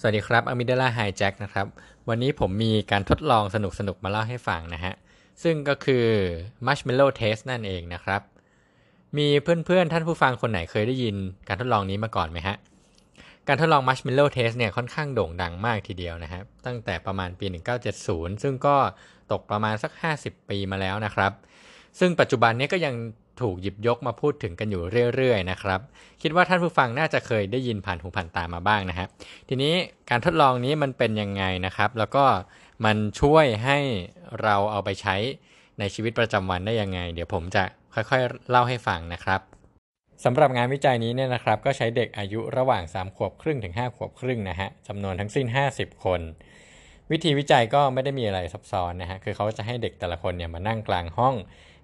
สวัสดีครับอ m มิเดล่าไฮแจ็คนะครับ วันนี้ผมมีการทดลองสนุกๆมาเล่าให้ฟังนะฮะ ซึ่งก็คือ Marshmallow Test นั่นเองนะครับ มีเพื่อนๆ ท่านผู้ฟังคนไหนเคยได้ยินการทดลองนี้มาก่อนไหมฮะ การทดลอง Marshmallow Test เนี่ยค่อนข้างโด่งดังมากทีเดียวนะครับ ตั้งแต่ประมาณปี 1970 ซึ่งก็ตกประมาณสัก 50 ปีมาแล้วนะครับ ซึ่งปัจจุบันนี้ก็ยัง ถูกหยิบยกมาพูดถึงกันอยู่เรื่อยๆนะครับ คิดว่าท่านผู้ฟังน่าจะเคยได้ยินผ่านหูผ่านตามาบ้างนะฮะทีนี้การทดลองนี้มันเป็นยังไงนะครับ แล้วก็มันช่วยให้เราเอาไปใช้ในชีวิตประจำวันได้ยังไง เดี๋ยวผมจะค่อยๆ เล่าให้ฟังนะครับสำหรับงานวิจัยนี้เนี่ยนะครับ ก็ใช้เด็กอายุระหว่าง 3 ขวบครึ่งถึง 5 ขวบครึ่งนะฮะจำนวนทั้งสิ้น 50 คน วิธีวิจัยก็ไม่ได้มีอะไรซับซ้อนนะฮะคือเขาจะให้เด็กแต่ละคนเนี่ยมานั่งกลางห้อง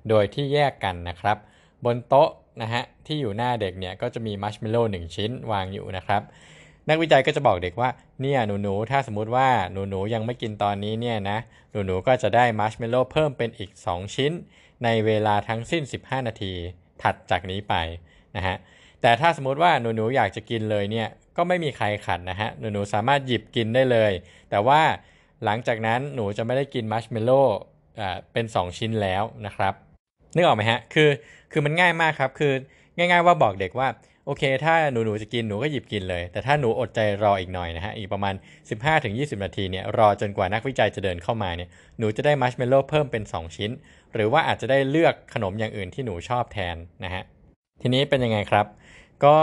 โดยที่แยกกันนะครับ บนโต๊ะนะฮะที่อยู่หน้าเด็กเนี่ยก็จะมีมัชเมลโล่หนึ่งชิ้นวางอยู่นะครับ นักวิจัยก็จะบอกเด็กว่าเนี่ยหนูหนูถ้าสมมุติว่าหนูหนูยังไม่กินตอนนี้เนี่ยนะหนูหนูก็จะได้มัชเมลโล่เพิ่มเป็นอีก 2 ชิ้น ในเวลาทั้งสิ้น 15 นาที ถัดจากนี้ไปนะฮะแต่ถ้าสมมติว่าหนูหนูอยากจะกินเลยเนี่ยก็ไม่มีใครขัดนะฮะหนูหนูสามารถหยิบกินได้เลย แต่ว่าหลังจากนั้นหนูจะไม่ได้กินมัชเมลโล่เป็น 2 ชิ้นแล้วนะครับ นึกออกไหมฮะ คือ คือมันง่ายมากครับ คือง่าย ๆ ว่าบอกเด็กว่า โอเค ถ้าหนูหนูจะกิน หนูก็หยิบกินเลย แต่ถ้าหนูอดใจรออีกหน่อยนะฮะ อีกประมาณ 15-20 นาทีเนี่ย รอจนกว่านักวิจัยจะเดินเข้ามาเนี่ย หนูจะได้มัชเมลโล่เพิ่มเป็น 2 ชิ้น หรือว่าอาจจะได้เลือกขนมอย่างอื่นที่หนูชอบแทนนะฮะ ทีนี้เป็นยังไงครับ ก็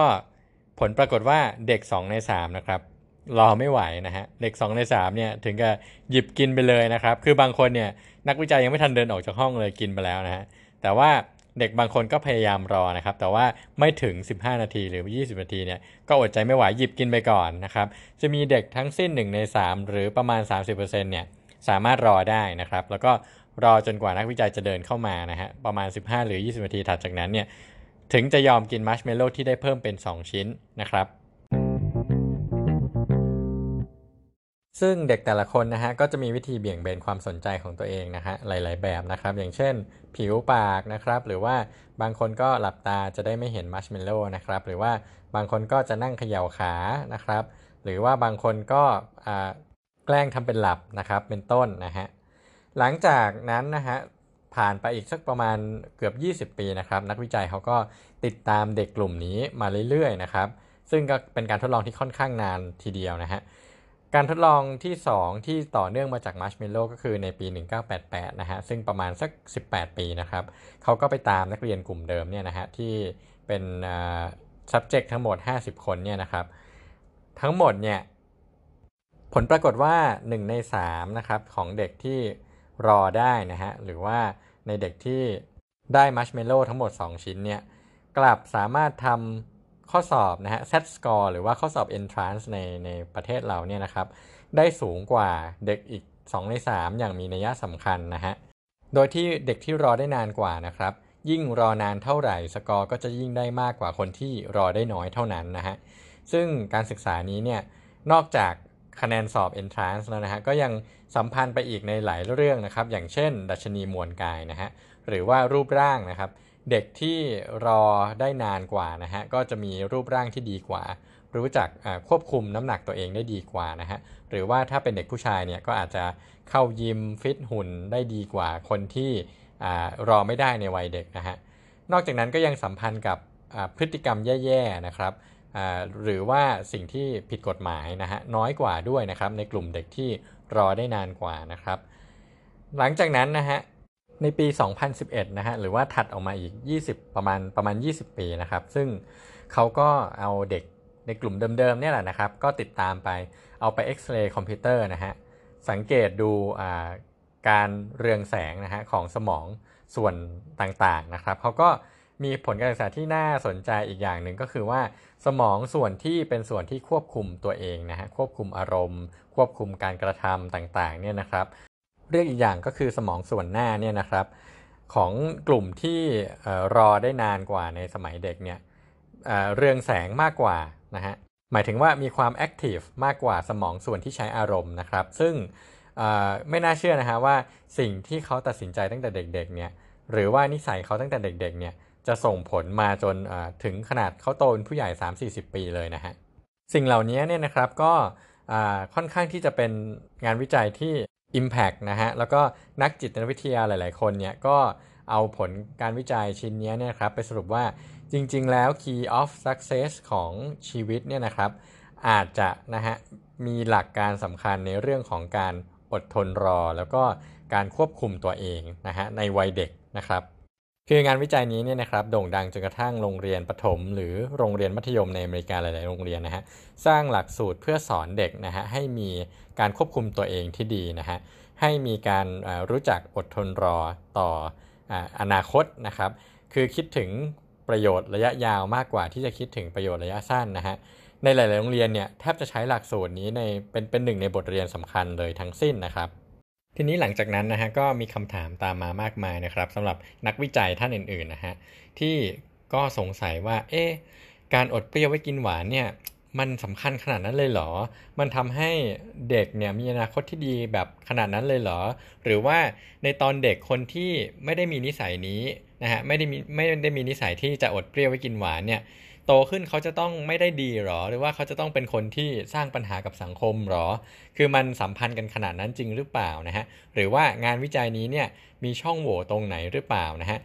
ผลปรากฏว่าเด็ก 2 ใน 3 นะครับรอไม่ไหวนะฮะ เด็ก 2 ใน 3 เนี่ย ถึงกับหยิบกินไปเลยนะครับ คือบางคนเนี่ย นักวิจัยยังไม่ทันเดินออกจากห้องเลยกินไปแล้วนะฮะ แต่ว่าเด็กบางคนก็พยายามรอนะครับ แต่ว่าไม่ถึง 15 นาทีหรือ 20 นาทีเนี่ยก็อดใจไม่ไหวหยิบกินไปก่อนนะครับ จะมีเด็กทั้งสิ้น 1 ใน 3 หรือประมาณ 30%เนี่ยสามารถรอได้นะครับ แล้วก็รอจนกว่านักวิจัยจะเดินเข้ามานะฮะประมาณ 15 หรือ 20 นาทีถัดจากนั้นเนี่ยถึงจะยอมกินมัชเมลโล่ที่ได้เพิ่มเป็น 2 ชิ้นนะครับ ซึ่งเด็กแต่ละคนนะฮะก็จะมีวิธีเบี่ยงเบนความสนใจของตัวเองนะฮะหลาย ๆ แบบนะครับ อย่างเช่น ผิวปากนะครับ หรือว่าบางคนก็หลับตาจะได้ไม่เห็นมัชเมลโล่นะครับหรือว่าบางคนก็จะนั่งเขย่าขานะครับ หรือว่าบางคนก็แกล้งทำเป็นหลับนะครับเป็นต้นนะฮะหลังจากนั้นนะฮะผ่านไปอีกสักประมาณเกือบ 20 ปีนะครับนักวิจัยเขาก็ติดตามเด็กกลุ่มนี้มาเรื่อย ๆ นะครับ ซึ่งก็เป็นการทดลองที่ค่อนข้างนานทีเดียวนะฮะ การทดลองที่ 2 ที่ต่อเนื่องมาจาก Marshmallow ก็คือในปี 1988 นะฮะ ซึ่งประมาณสัก 18 ปีนะครับเขาก็ไปตามนักเรียนกลุ่มเดิมเนี่ยนะฮะที่เป็น subject ทั้งหมด 50 คนเนี่ยนะครับ ทั้งหมดเนี่ยผลปรากฏว่า 1 ใน3นะครับของเด็กที่รอได้นะฮะหรือว่าในเด็กที่ได้มัชเมลโล่ทั้งหมด 2 ชิ้นเนี่ยกลับสามารถทำ ข้อสอบนะฮะ set score หรือว่าข้อสอบ entrance ในในประเทศเราเนี่ยนะครับ ได้สูงกว่าเด็กอีก 2 ใน 3 อย่างมีนัยสำคัญนะฮะ โดยที่เด็กที่รอได้นานกว่านะครับ ยิ่งรอนานเท่าไหร่สกอร์ก็จะยิ่งได้มากกว่าคนที่รอได้น้อยเท่านั้นนะฮะ ซึ่งการศึกษานี้เนี่ย นอกจากคะแนนสอบ entrance แล้วนะฮะ ก็ยังสัมพันธ์ไปอีกในหลายเรื่องนะครับ อย่างเช่น ดัชนีมวลกายนะฮะ หรือว่ารูปร่างนะครับ เด็กที่รอได้นานกว่านะฮะก็จะมีรูปร่างที่ดีกว่า รู้จักควบคุมน้ำหนักตัวเองได้ดีกว่านะฮะหรือว่าถ้าเป็นเด็กผู้ชายเนี่ยก็อาจจะเข้ายิมฟิตหุ่นได้ดีกว่าคนที่รอไม่ได้ในวัยเด็กนะฮะนอกจากนั้นก็ยังสัมพันธ์กับพฤติกรรมแย่ๆนะครับหรือว่าสิ่งที่ผิดกฎหมายนะฮะน้อยกว่าด้วยนะครับในกลุ่มเด็กที่รอได้นานกว่านะครับ หลังจากนั้นนะฮะ ในปี 2011 นะฮะ หรือว่าถัดออกมาอีก 20 ประมาณประมาณ 20 ปีนะครับ ซึ่งเขาก็เอาเด็กในกลุ่มเดิมๆเนี่ยแหละนะครับ ก็ติดตามไปเอาไปเอ็กซเรย์คอมพิวเตอร์นะฮะ สังเกตดูการเรืองแสงนะฮะของสมองส่วนต่างๆนะครับเขาก็มีผลการศึกษาที่น่าสนใจอีกอย่างหนึ่งก็คือว่าสมองส่วนที่เป็นส่วนที่ควบคุมตัวเองนะฮะควบคุมอารมณ์ ควบคุมการกระทำต่างๆเนี่ยนะครับ เรียกอีกอย่างก็คือสมองส่วนหน้าเนี่ยนะครับ ของกลุ่มที่รอได้นานกว่าในสมัยเด็กเนี่ยเรืองแสงมากกว่านะฮะหมายถึงว่ามีความ activeมากกว่าสมองส่วนที่ใช้อารมณ์นะครับ ซึ่งไม่น่าเชื่อนะฮะว่าสิ่งที่เขาตัดสินใจตั้งแต่เด็กๆเนี่ยหรือว่านิสัยเขาตั้งแต่เด็กๆเนี่ยจะส่งผลมาจนถึงขนาดเขาโตเป็นผู้ใหญ่ 3-40 ปีเลยนะฮะสิ่งเหล่านี้เนี่ยนะครับก็ค่อนข้างที่จะเป็นงานวิจัยที่ Impact นะฮะ แล้วก็นักจิตวิทยาหลายๆ คนเนี่ยก็เอาผลการวิจัยชิ้นนี้เนี่ยครับไปสรุปว่าจริง ๆ แล้ว Key of Success ของชีวิตเนี่ยนะครับอาจจะนะฮะมีหลักการสำคัญในเรื่องของการอดทนรอ แล้วก็การควบคุมตัวเองนะฮะในวัยเด็กนะครับ คืองานวิจัยนี้เนี่ยนะครับโด่งดังจนกระทั่งโรงเรียนประถม หรือโรงเรียนมัธยมในอเมริกาหลาย ๆ โรงเรียนนะฮะสร้างหลักสูตรเพื่อสอนเด็กนะฮะให้มีการควบคุมตัวเองที่ดีนะฮะให้มีการรู้จักอดทนรอต่ออนาคตนะครับคือคิดถึงประโยชน์ระยะยาวมากกว่าที่จะคิดถึงประโยชน์ระยะสั้นนะฮะในหลาย ๆ โรงเรียนเนี่ยแทบจะใช้หลักสูตรนี้ในเป็นเป็นหนึ่งในบทเรียนสำคัญเลยทั้งสิ้นนะครับ ทีนี้หลังจากนั้นนะฮะก็มีคำถามตามมามากมายนะครับสำหรับนักวิจัยท่านอื่นๆนะฮะที่ก็สงสัยว่าเอ๊ะการอดเปรี้ยวไว้กินหวานเนี่ย มันสำคัญขนาดนั้นเลยเหรอ มันทำให้เด็กเนี่ยมีอนาคตที่ดีแบบขนาดนั้นเลยเหรอ หรือว่าในตอนเด็กคนที่ไม่ได้มีนิสัยนี้นะฮะ ไม่ได้มีไม่ได้มีนิสัยที่จะอดเปรี้ยวไว้กินหวานเนี่ย โตขึ้นเขาจะต้องไม่ได้ดีหรอ หรือว่าเขาจะต้องเป็นคนที่สร้างปัญหากับสังคมหรอ คือมันสัมพันธ์กันขนาดนั้นจริงหรือเปล่านะฮะ หรือว่างานวิจัยนี้เนี่ยมีช่องโหว่ตรงไหนหรือเปล่านะฮะ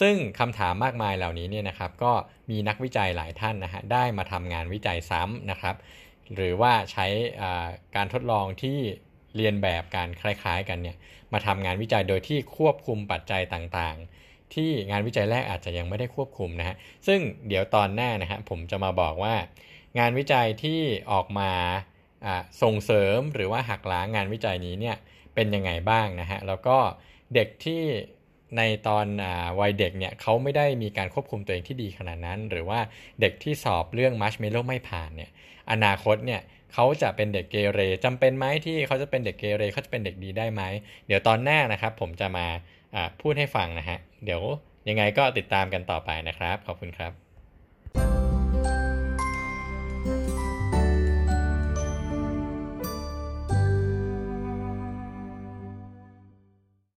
ซึ่งคำถามมากมายเหล่านี้เนี่ยนะครับก็มีนักวิจัยหลายท่านนะฮะได้มาทำงานวิจัยซ้ำนะครับ หรือว่าใช้การทดลองที่เรียนแบบการคล้ายๆ กันเนี่ยมาทำงานวิจัยโดยที่ควบคุมปัจจัยต่างๆ ที่งานวิจัยแรกอาจจะยังไม่ได้ควบคุมนะฮะซึ่งเดี๋ยวตอนหน้านะฮะผมจะมาบอกว่า งานวิจัยที่ออกมาส่งเสริมหรือว่าหักล้างงานวิจัยนี้เนี่ยเป็นยังไงบ้างนะฮะแล้วก็เด็กที่ ในตอนอวัยเด็กเนี่ยเขาไม่ได้มีการควบคุมตัวเองที่ดีขนาดนั้น หรือว่าเด็กที่สอบเรื่องมัชเมโล่ไม่ผ่านเนี่ยอนาคตเนี่ยเขาจะเป็นเด็กเกเรจำเป็นไหมที่เขาจะเป็นเด็กเกเรเขาจะเป็นเด็กดีได้ไหมเดี๋ยวตอนหน้านะครับผมจะมาพูดให้ฟังนะฮะเดี๋ยวยังไงก็ติดตามกันต่อไปนะครับ ขอบคุณครับ